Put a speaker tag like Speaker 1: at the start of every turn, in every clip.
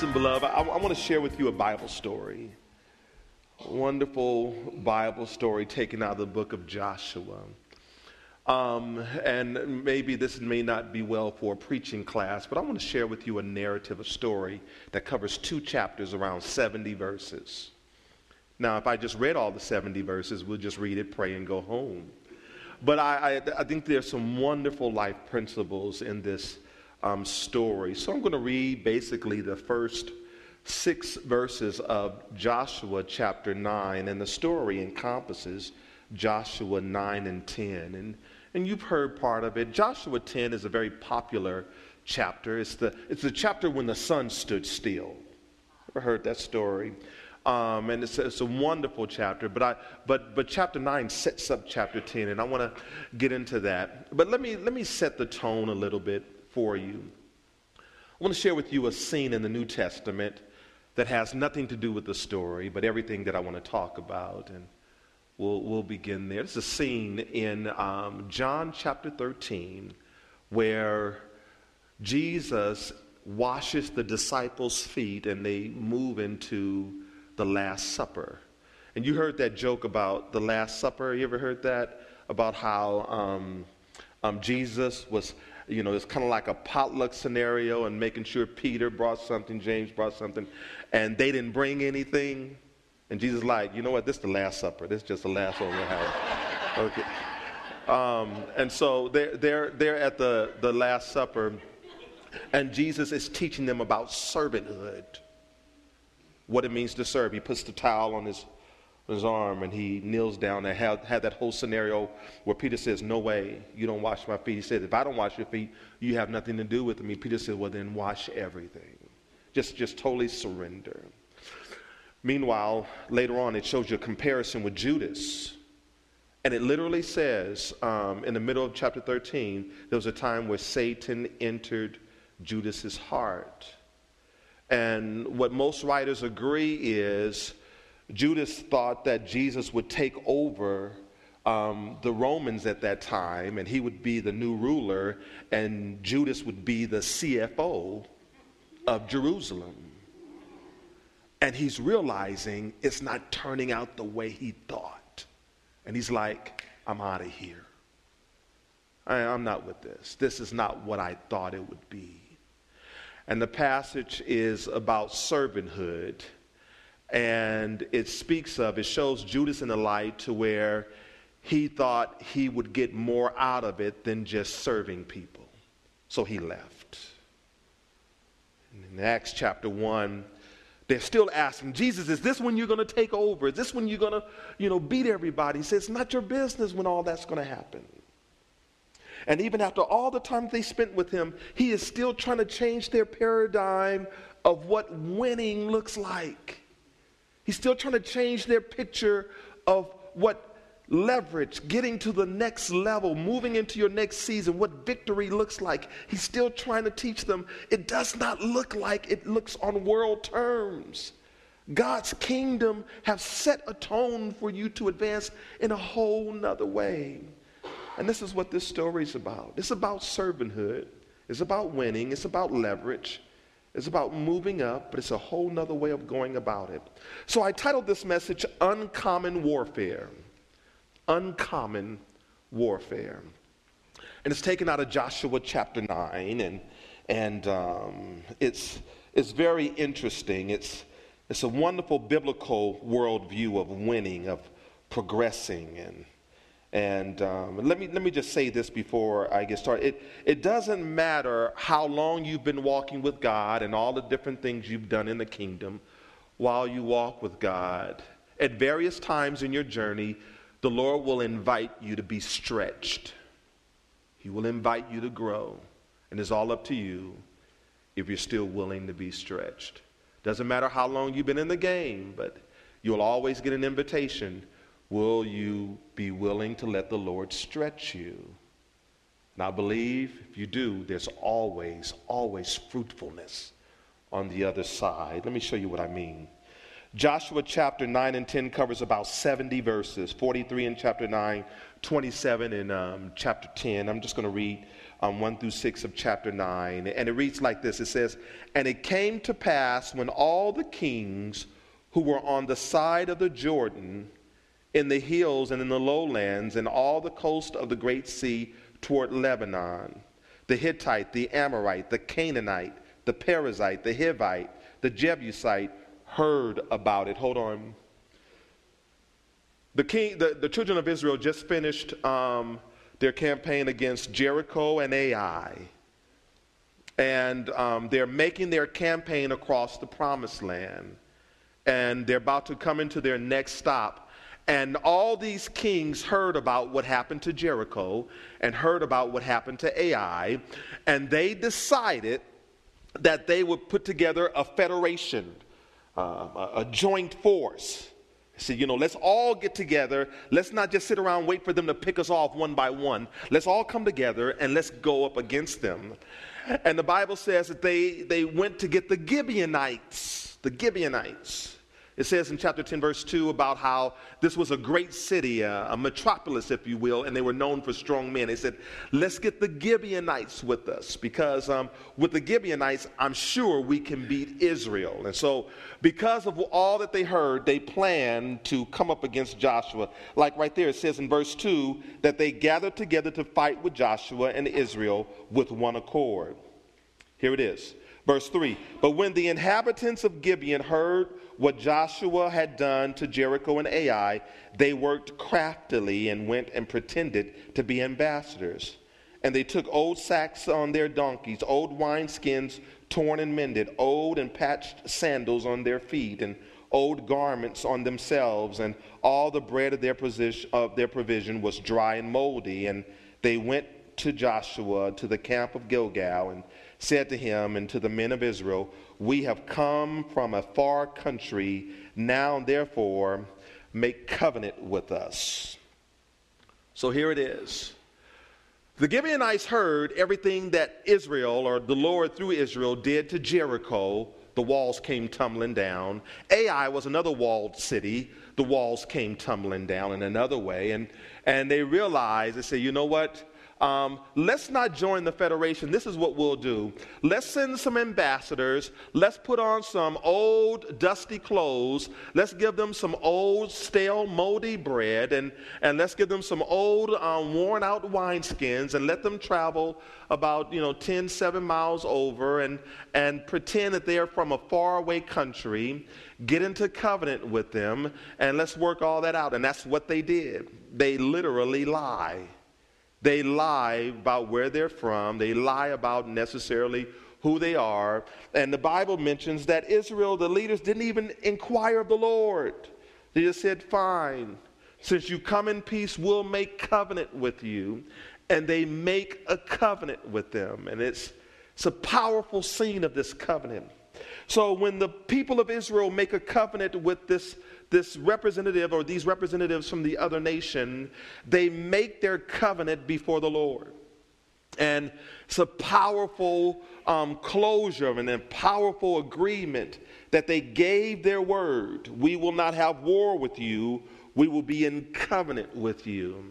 Speaker 1: Listen, beloved, I, I want to share with you a Bible story. A wonderful Bible story taken out of the book of Joshua. Um, and maybe this may not be well for a preaching class, but I want to share with you a narrative, a story that covers two chapters, around 70 verses. Now, if I just read all the 70 verses, we'll just read it, pray, and go home. But I, I, I think there's some wonderful life principles in this um, story. So I'm going to read basically the first six verses of Joshua chapter 9, and the story encompasses Joshua 9 and 10. And, and you've heard part of it. Joshua 10 is a very popular chapter. It's the, it's the chapter when the sun stood still. Ever heard that story? Um, and it's, it's, a wonderful chapter, but, I, but, but chapter 9 sets up chapter 10, and I want to get into that. But let me, let me set the tone a little bit for you. I want to share with you a scene in the New Testament that has nothing to do with the story, but everything that I want to talk about. And we'll, we'll begin there. It's a scene in um, John chapter 13 where Jesus washes the disciples' feet and they move into the Last Supper. And you heard that joke about the Last Supper. You ever heard that? About how um, um, Jesus was you know, it's kind of like a potluck scenario and making sure Peter brought something, James brought something, and they didn't bring anything. And Jesus like, you know what, this is the Last Supper. This is just the last one we have. Okay. Um, and so they're, they're, they're at the, the Last Supper, and Jesus is teaching them about servanthood, what it means to serve. He puts the towel on his his arm and he kneels down and had, had that whole scenario where Peter says, No way, you don't wash my feet. He says, If I don't wash your feet, you have nothing to do with me. Peter says, Well, then wash everything. Just, just totally surrender. Meanwhile, later on, it shows you a comparison with Judas. And it literally says um, in the middle of chapter 13, there was a time where Satan entered Judas's heart. And what most writers agree is Judas thought that Jesus would take over um, the Romans at that time, and he would be the new ruler, and Judas would be the CFO of Jerusalem. And he's realizing it's not turning out the way he thought. And he's like, I'm out of here. I, I'm not with this. This is not what I thought it would be. And the passage is about servanthood and it speaks of, it shows Judas in the light to where he thought he would get more out of it than just serving people. So he left. In Acts chapter 1, they're still asking, Jesus, is this when you're going to take over? Is this when you're going to, you know, beat everybody? He says, it's not your business when all that's going to happen. And even after all the time they spent with him, he is still trying to change their paradigm of what winning looks like. He's still trying to change their picture of what leverage, getting to the next level, moving into your next season, what victory looks like. He's still trying to teach them it does not look like it looks on world terms. God's kingdom has set a tone for you to advance in a whole nother way. And this is what this story is about. It's about servanthood. It's about winning. It's about leverage. It's about moving up, but it's a whole nother way of going about it. So I titled this message Uncommon Warfare. Uncommon Warfare. And it's taken out of Joshua chapter 9, and, and um, it's, it's very interesting. It's, it's a wonderful biblical worldview of winning, of progressing, and and um, let, me, let me just say this before I get started. It, it doesn't matter how long you've been walking with God and all the different things you've done in the kingdom while you walk with God. At various times in your journey, the Lord will invite you to be stretched. He will invite you to grow. And it's all up to you if you're still willing to be stretched. Doesn't matter how long you've been in the game, but you'll always get an invitation Will you be willing to let the Lord stretch you? And I believe if you do, there's always, always fruitfulness on the other side. Let me show you what I mean. Joshua chapter 9 and 10 covers about 70 verses, 43 in chapter 9, 27 in um, chapter 10. I'm just going to read um, 1 through 6 of chapter 9. And it reads like this It says, And it came to pass when all the kings who were on the side of the Jordan, in the hills and in the lowlands, and all the coast of the great sea toward Lebanon, the Hittite, the Amorite, the Canaanite, the Perizzite, the Hivite, the Jebusite heard about it. Hold on. The, king, the, the children of Israel just finished um, their campaign against Jericho and Ai. And um, they're making their campaign across the promised land. And they're about to come into their next stop. And all these kings heard about what happened to Jericho and heard about what happened to Ai. And they decided that they would put together a federation, uh, a, a joint force said, you know, let's all get together. Let's not just sit around wait for them to pick us off one by one. Let's all come together and let's go up against them. And the Bible says that they, they went to get the Gibeonites, the Gibeonites. It says in chapter 10, verse 2, about how this was a great city, a, a, metropolis, if you will, and they were known for strong men. They said, Let's get the Gibeonites with us, because um, with the Gibeonites, I'm sure we can beat Israel. And so, because of all that they heard, they planned to come up against Joshua. Like right there, it says in verse 2 that they gathered together to fight with Joshua and Israel with one accord. Here it is. Verse 3 But when the inhabitants of Gibeon heard what Joshua had done to Jericho and Ai, they worked craftily and went and pretended to be ambassadors. And they took old sacks on their donkeys, old wineskins torn and mended, old and patched sandals on their feet, and old garments on themselves, and all the bread of their, position, of their provision was dry and moldy. And they went to Joshua to the camp of Gilgal and said to him and to the men of Israel, We have come from a far country. Now, therefore, make covenant with us. So here it is. The Gibeonites heard everything that Israel, or the Lord through Israel, did to Jericho. The walls came tumbling down. Ai was another walled city. The walls came tumbling down in another way. And, and they realized, they said, you know what? Um, let's not join the Federation. This is what we'll do. Let's send some ambassadors. Let's put on some old, dusty clothes. Let's give them some old, stale, moldy bread. And, and let's give them some old, um, worn out wineskins and let them travel about, you know, 10, 7 miles over and, and pretend that they're from a faraway country. Get into covenant with them and let's work all that out. And that's what they did. They literally lie. They lie about where they're from, they lie about necessarily who they are. And the Bible mentions that Israel, the leaders, didn't even inquire of the Lord. They just said, Fine, since you come in peace, we'll make covenant with you. And they make a covenant with them. And it's, it's a powerful scene of this covenant. So when the people of Israel make a covenant with this this representative or these representatives from the other nation, they make their covenant before the Lord. And it's a powerful um, closure and a powerful agreement that they gave their word. We will not have war with you, we will be in covenant with you.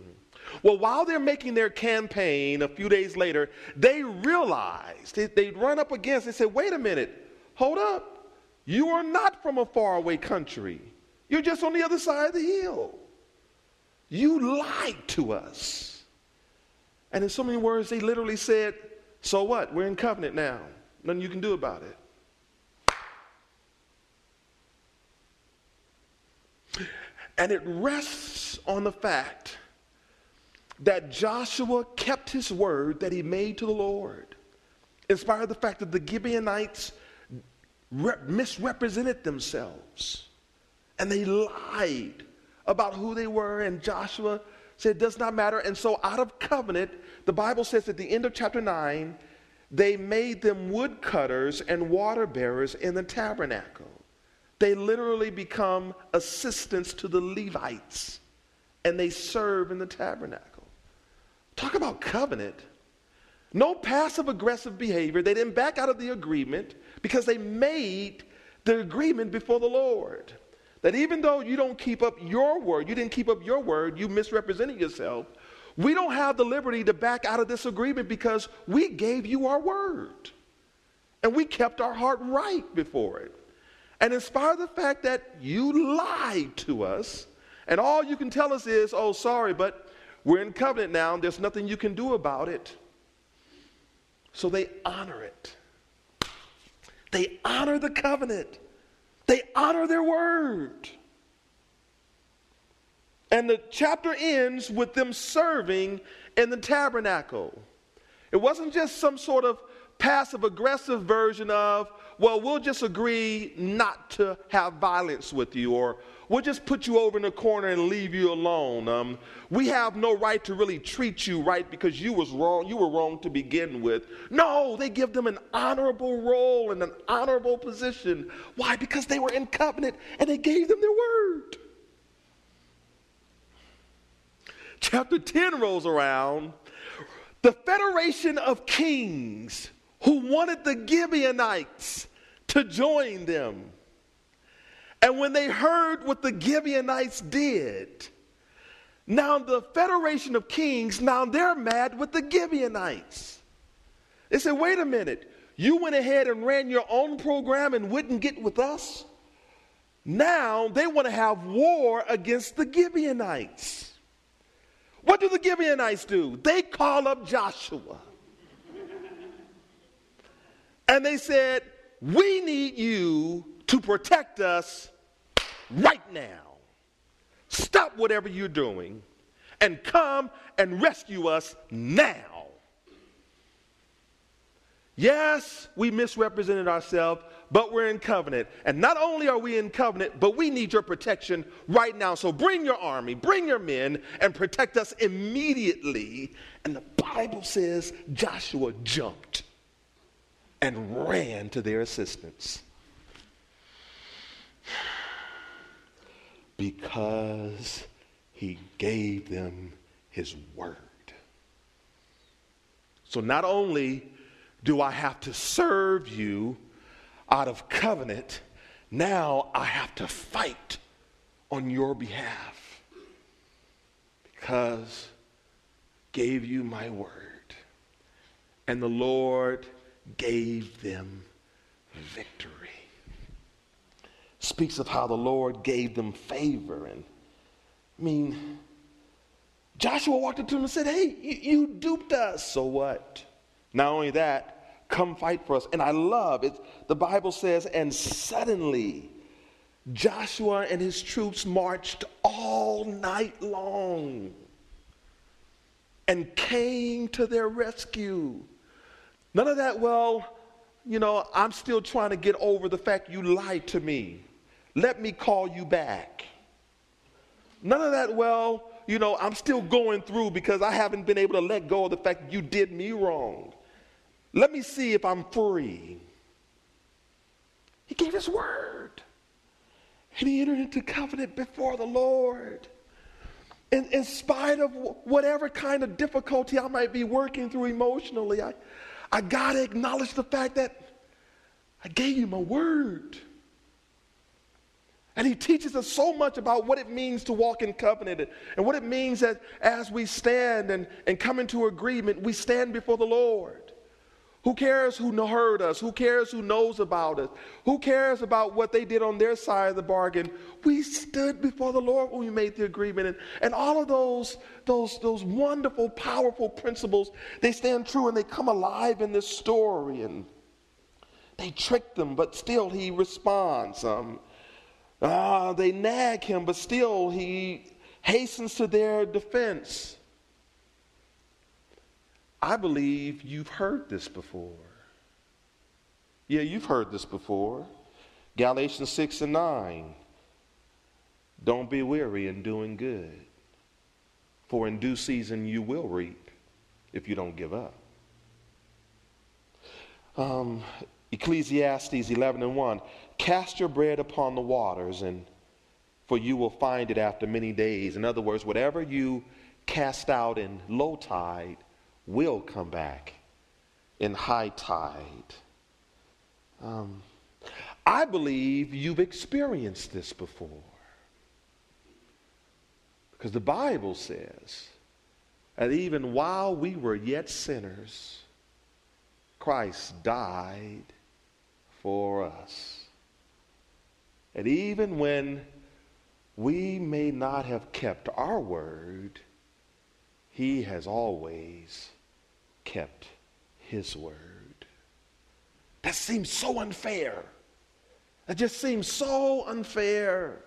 Speaker 1: Well, while they're making their campaign a few days later, they realized, they, they run up against, they said, wait a minute, hold up. You are not from a faraway country. You're just on the other side of the hill. You lied to us. And in so many words, they literally said, So what? We're in covenant now. Nothing you can do about it. And it rests on the fact that Joshua kept his word that he made to the Lord, in spite of the fact that the Gibeonites misrepresented themselves and they lied about who they were. And Joshua said, It does not matter. And so, out of covenant, the Bible says at the end of chapter 9, they made them woodcutters and water bearers in the tabernacle. They literally become assistants to the Levites and they serve in the tabernacle. Talk about covenant. No passive aggressive behavior. They didn't back out of the agreement because they made the agreement before the Lord. That even though you don't keep up your word, you didn't keep up your word, you misrepresented yourself. we don't have the liberty to back out of this agreement because we gave you our word. And we kept our heart right before it. And in spite of the fact that you lied to us, and all you can tell us is, oh, sorry, but we're in covenant now, and there's nothing you can do about it. So they honor it. They honor the covenant. They honor their word. And the chapter ends with them serving in the tabernacle. It wasn't just some sort of passive aggressive version of, well, we'll just agree not to have violence with you, or we'll just put you over in the corner and leave you alone. Um, we have no right to really treat you right because you was wrong. You were wrong to begin with. No, they give them an honorable role and an honorable position. Why? Because they were in covenant and they gave them their word. Chapter 10 rolls around. The Federation of Kings who wanted the Gibeonites to join them. And when they heard what the Gibeonites did, now the Federation of Kings, now they're mad with the Gibeonites. They said, wait a minute, you went ahead and ran your own program and wouldn't get with us? Now they want to have war against the Gibeonites. What do the Gibeonites do? They call up Joshua. And they said, We need you to protect us right now. Stop whatever you're doing and come and rescue us now. Yes, we misrepresented ourselves, but we're in covenant. And not only are we in covenant, but we need your protection right now. So bring your army, bring your men, and protect us immediately. And the Bible says Joshua jumped and ran to their assistance. Because he gave them his word. So not only do I have to serve you out of covenant, now I have to fight on your behalf because gave you my word. And the Lord gave them victory. Speaks of how the Lord gave them favor. And I mean, Joshua walked up to him and said, Hey, you, you duped us. So what? Not only that, come fight for us. And I love it. The Bible says, and suddenly Joshua and his troops marched all night long and came to their rescue. None of that, well, you know, I'm still trying to get over the fact you lied to me. Let me call you back. None of that, well, you know, I'm still going through because I haven't been able to let go of the fact that you did me wrong. Let me see if I'm free. He gave his word. And he entered into covenant before the Lord. In, in spite of whatever kind of difficulty I might be working through emotionally, I, I got to acknowledge the fact that I gave you my word. And he teaches us so much about what it means to walk in covenant and what it means that as we stand and, and come into agreement, we stand before the Lord. Who cares who heard us? Who cares who knows about us? Who cares about what they did on their side of the bargain? We stood before the Lord when we made the agreement. And, and all of those, those, those wonderful, powerful principles, they stand true and they come alive in this story. And they tricked them, but still he responds. Um, ah, they nag him, but still he hastens to their defense. I believe you've heard this before. Yeah, you've heard this before. Galatians 6 and 9. Don't be weary in doing good, for in due season you will reap if you don't give up. Um, Ecclesiastes 11 and 1. Cast your bread upon the waters, and for you will find it after many days. In other words, whatever you cast out in low tide, will come back in high tide. Um, I believe you've experienced this before. Because the Bible says, that even while we were yet sinners, Christ died for us. And even when we may not have kept our word, he has always kept his word. That seems so unfair. That just seems so unfair.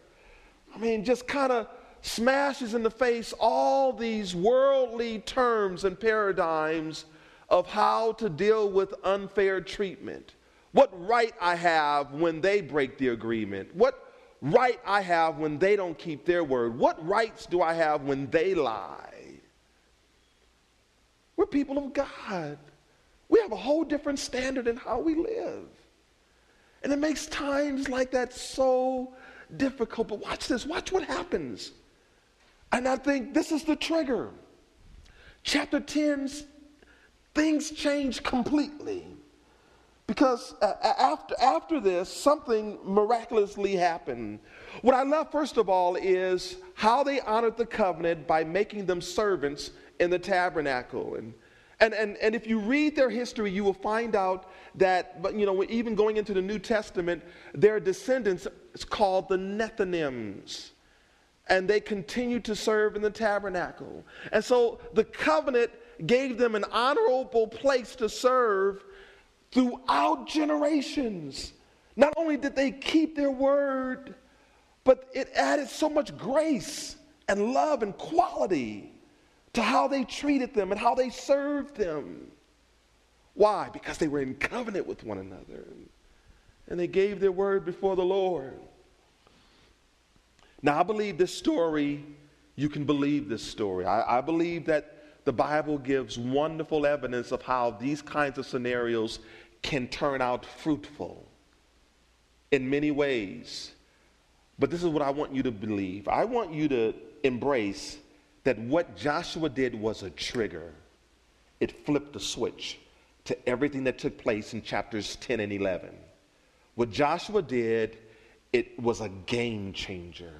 Speaker 1: I mean, just kind of smashes in the face all these worldly terms and paradigms of how to deal with unfair treatment. What right I have when they break the agreement. What right I have when they don't keep their word. What rights do I have when they lie? We're people of God. We have a whole different standard in how we live. And it makes times like that so difficult. But watch this, watch what happens. And I think this is the trigger. Chapter 10, things change completely. Because uh, after, after this, something miraculously happened. What I love, first of all, is how they honored the covenant by making them servants in the tabernacle. And, and, and, and if you read their history, you will find out that, but you know, even going into the New Testament, their descendants is called the Nethinims and they continued to serve in the tabernacle. And so the covenant gave them an honorable place to serve throughout generations. Not only did they keep their word, but it added so much grace and love and quality to how they treated them and how they served them. Why? Because they were in covenant with one another and they gave their word before the Lord. Now, I believe this story, you can believe this story. I, I believe that the Bible gives wonderful evidence of how these kinds of scenarios can turn out fruitful in many ways. But this is what I want you to believe. I want you to embrace that what Joshua did was a trigger. It flipped the switch to everything that took place in chapters 10 and 11. What Joshua did, it was a game changer.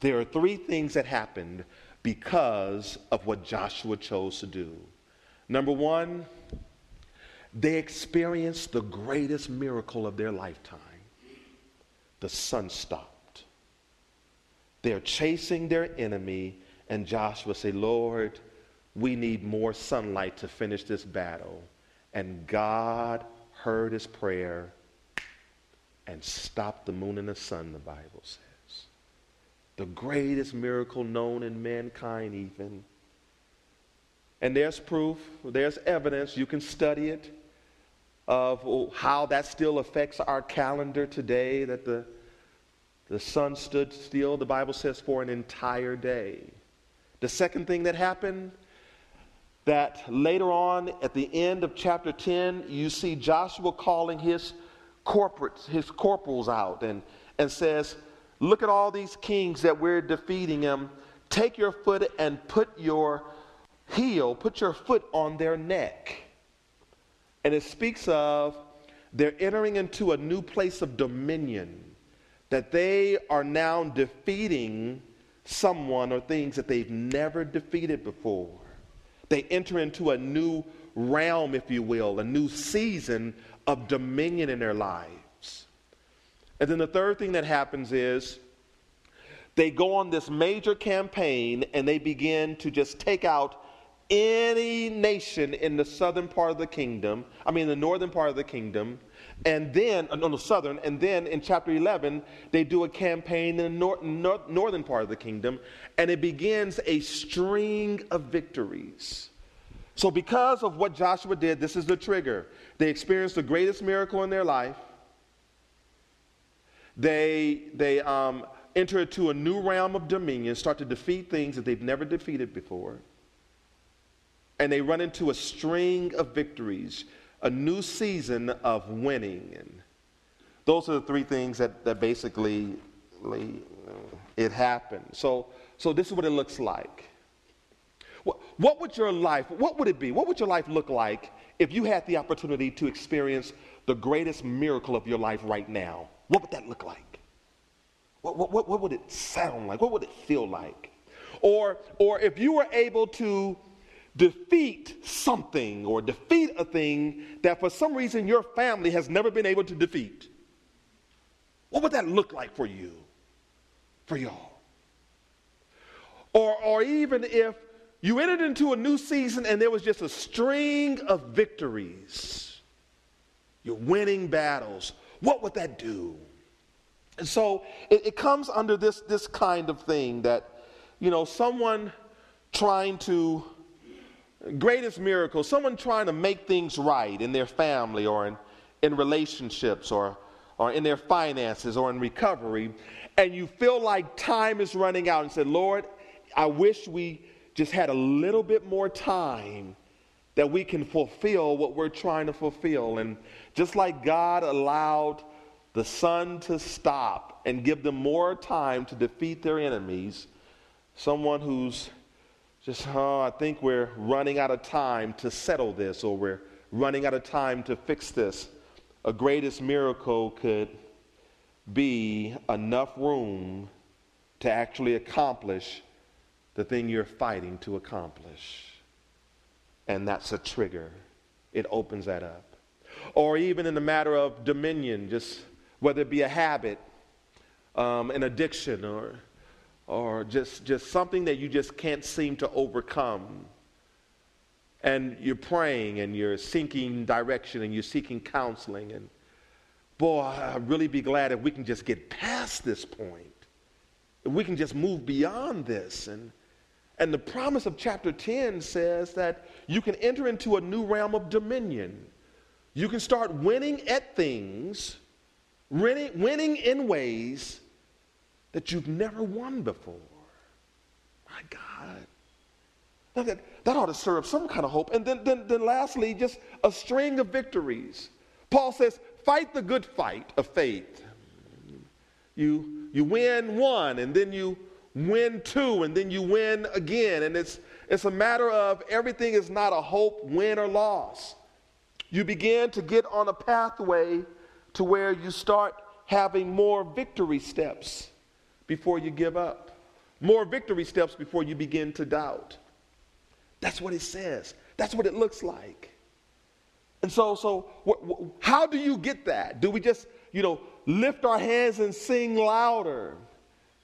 Speaker 1: There are three things that happened because of what Joshua chose to do. Number one, they experienced the greatest miracle of their lifetime. The sun stopped. They're chasing their enemy, and Joshua said, Lord, we need more sunlight to finish this battle. And God heard his prayer and stopped the moon and the sun, the Bible says the greatest miracle known in mankind, even. And there's proof, there's evidence, you can study it, of how that still affects our calendar today, that the, the sun stood still, the Bible says, for an entire day. The second thing that happened, that later on at the end of chapter 10, you see Joshua calling his corporates, his corporals out and, and says, Look at all these kings that we're defeating them. Take your foot and put your heel, put your foot on their neck. And it speaks of they're entering into a new place of dominion, that they are now defeating someone or things that they've never defeated before. They enter into a new realm, if you will, a new season of dominion in their lives. And then the third thing that happens is they go on this major campaign and they begin to just take out any nation in the southern part of the kingdom, I mean, the northern part of the kingdom, and then, uh, no, the southern, and then in chapter 11, they do a campaign in the nor- nor- northern part of the kingdom, and it begins a string of victories. So, because of what Joshua did, this is the trigger. They experienced the greatest miracle in their life. They, they um, enter into a new realm of dominion, start to defeat things that they've never defeated before. And they run into a string of victories, a new season of winning. And those are the three things that, that basically it happened. So, so this is what it looks like. What, what would your life, what would it be? What would your life look like if you had the opportunity to experience the greatest miracle of your life right now? What would that look like? What, what, what would it sound like? What would it feel like? Or, or if you were able to defeat something or defeat a thing that for some reason your family has never been able to defeat, what would that look like for you, for y'all? Or, or even if you entered into a new season and there was just a string of victories, you're winning battles, what would that do? And so it, it comes under this, this kind of thing that, you know, someone trying to greatest miracle, someone trying to make things right in their family or in, in relationships or, or in their finances or in recovery, and you feel like time is running out and said, Lord, I wish we just had a little bit more time that we can fulfill what we're trying to fulfill. And just like God allowed the sun to stop and give them more time to defeat their enemies, someone who's just, oh, I think we're running out of time to settle this, or we're running out of time to fix this. A greatest miracle could be enough room to actually accomplish the thing you're fighting to accomplish. And that's a trigger. It opens that up. Or even in the matter of dominion, just whether it be a habit, um, an addiction, or or just, just something that you just can't seem to overcome. And you're praying and you're seeking direction and you're seeking counseling. And boy, I'd really be glad if we can just get past this point. If we can just move beyond this. And, and the promise of chapter 10 says that you can enter into a new realm of dominion. You can start winning at things, winning, in ways that you've never won before. My God. Now that, that ought to serve some kind of hope. And then, then, then lastly, just a string of victories. Paul says, fight the good fight of faith. You, you win one, and then you win two, and then you win again. And it's, it's a matter of everything is not a hope, win, or loss. You begin to get on a pathway to where you start having more victory steps before you give up, more victory steps before you begin to doubt. That's what it says. That's what it looks like. And so, so what, how do you get that? Do we just, you know, lift our hands and sing louder?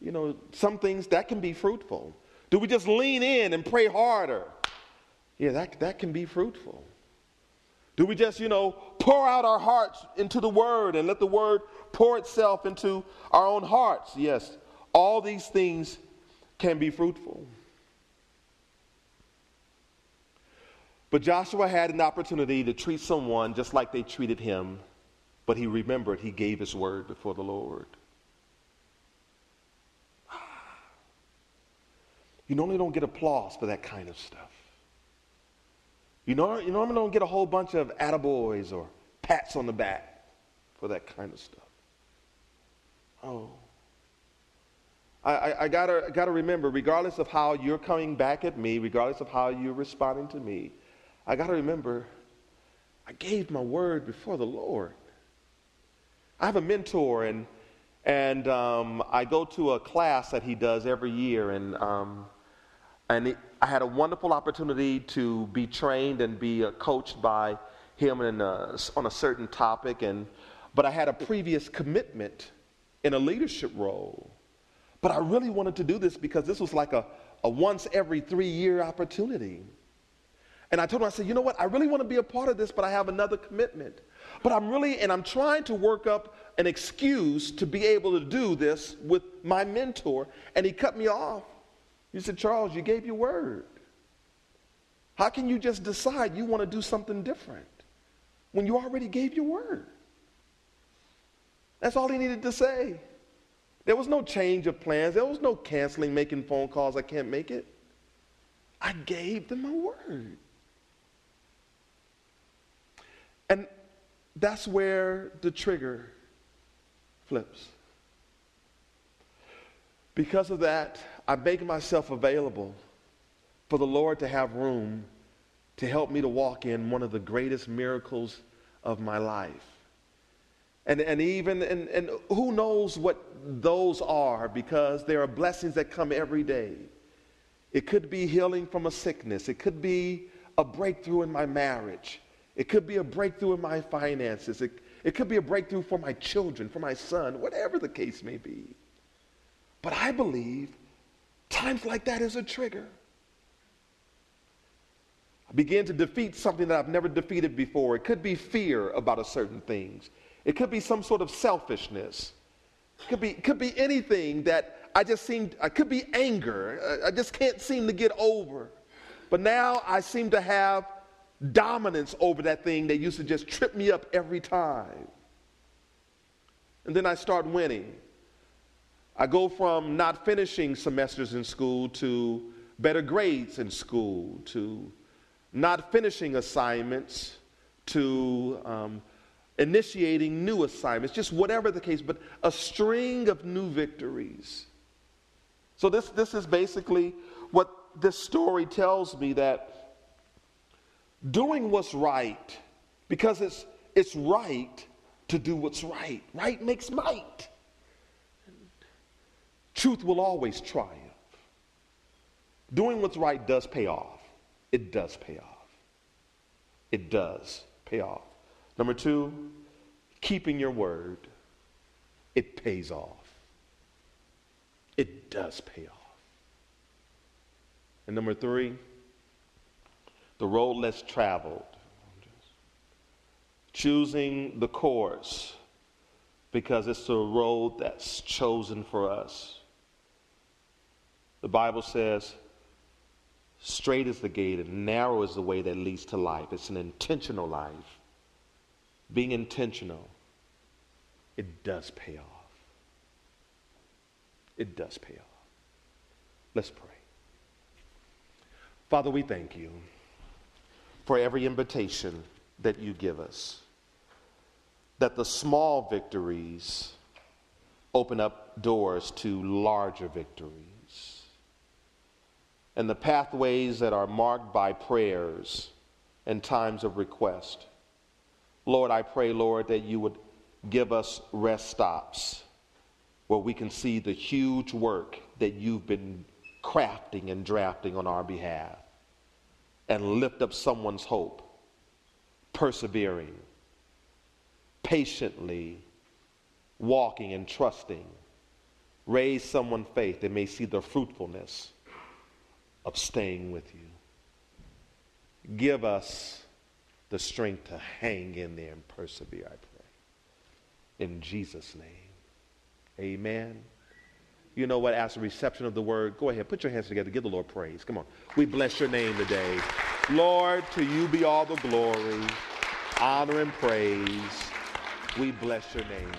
Speaker 1: You know, some things that can be fruitful. Do we just lean in and pray harder? Yeah, that, that can be fruitful. Do we just, you know, pour out our hearts into the word and let the word pour itself into our own hearts? Yes, all these things can be fruitful. But Joshua had an opportunity to treat someone just like they treated him, but he remembered he gave his word before the Lord. You normally don't get applause for that kind of stuff. You, know, you normally don't get a whole bunch of attaboys or pats on the back for that kind of stuff. Oh. I, I, I, gotta, gotta remember, regardless of how you're coming back at me, regardless of how you're responding to me, I gotta remember, I gave my word before the Lord. I have a mentor, and and um, I go to a class that he does every year, and um, and it, I had a wonderful opportunity to be trained and be uh, coached by him a, on a certain topic, and but I had a previous commitment in a leadership role. But I really wanted to do this because this was like a, a once every three year opportunity. And I told him, I said, you know what? I really want to be a part of this, but I have another commitment. But I'm really, and I'm trying to work up an excuse to be able to do this with my mentor. And he cut me off. He said, Charles, you gave your word. How can you just decide you want to do something different when you already gave your word? That's all he needed to say. There was no change of plans. There was no canceling, making phone calls. I can't make it. I gave them my word. And that's where the trigger flips. Because of that, I make myself available for the Lord to have room to help me to walk in one of the greatest miracles of my life. And, and even, and, and who knows what those are because there are blessings that come every day. It could be healing from a sickness. It could be a breakthrough in my marriage. It could be a breakthrough in my finances. It, it could be a breakthrough for my children, for my son, whatever the case may be. But I believe times like that is a trigger. I begin to defeat something that I've never defeated before. It could be fear about a certain things. It could be some sort of selfishness. It could be, it could be anything that I just seem, I could be anger. I just can't seem to get over. But now I seem to have dominance over that thing that used to just trip me up every time. And then I start winning. I go from not finishing semesters in school to better grades in school to not finishing assignments to um, initiating new assignments, just whatever the case, but a string of new victories. So, this, this is basically what this story tells me that doing what's right, because it's, it's right to do what's right, right makes might. Truth will always triumph. Doing what's right does pay off. It does pay off. It does pay off. Number two, keeping your word, it pays off. It does pay off. And number three, the road less traveled. Choosing the course because it's the road that's chosen for us. The Bible says, straight is the gate and narrow is the way that leads to life. It's an intentional life. Being intentional, it does pay off. It does pay off. Let's pray. Father, we thank you for every invitation that you give us, that the small victories open up doors to larger victories, and the pathways that are marked by prayers and times of request. Lord, I pray, Lord, that you would give us rest stops where we can see the huge work that you've been crafting and drafting on our behalf and lift up someone's hope, persevering, patiently walking and trusting, raise someone's faith. They may see the fruitfulness of staying with you. Give us the strength to hang in there and persevere, I pray. In Jesus' name, amen. You know what? As a reception of the word, go ahead, put your hands together, give the Lord praise. Come on. We bless your name today. Lord, to you be all the glory, honor, and praise. We bless your name.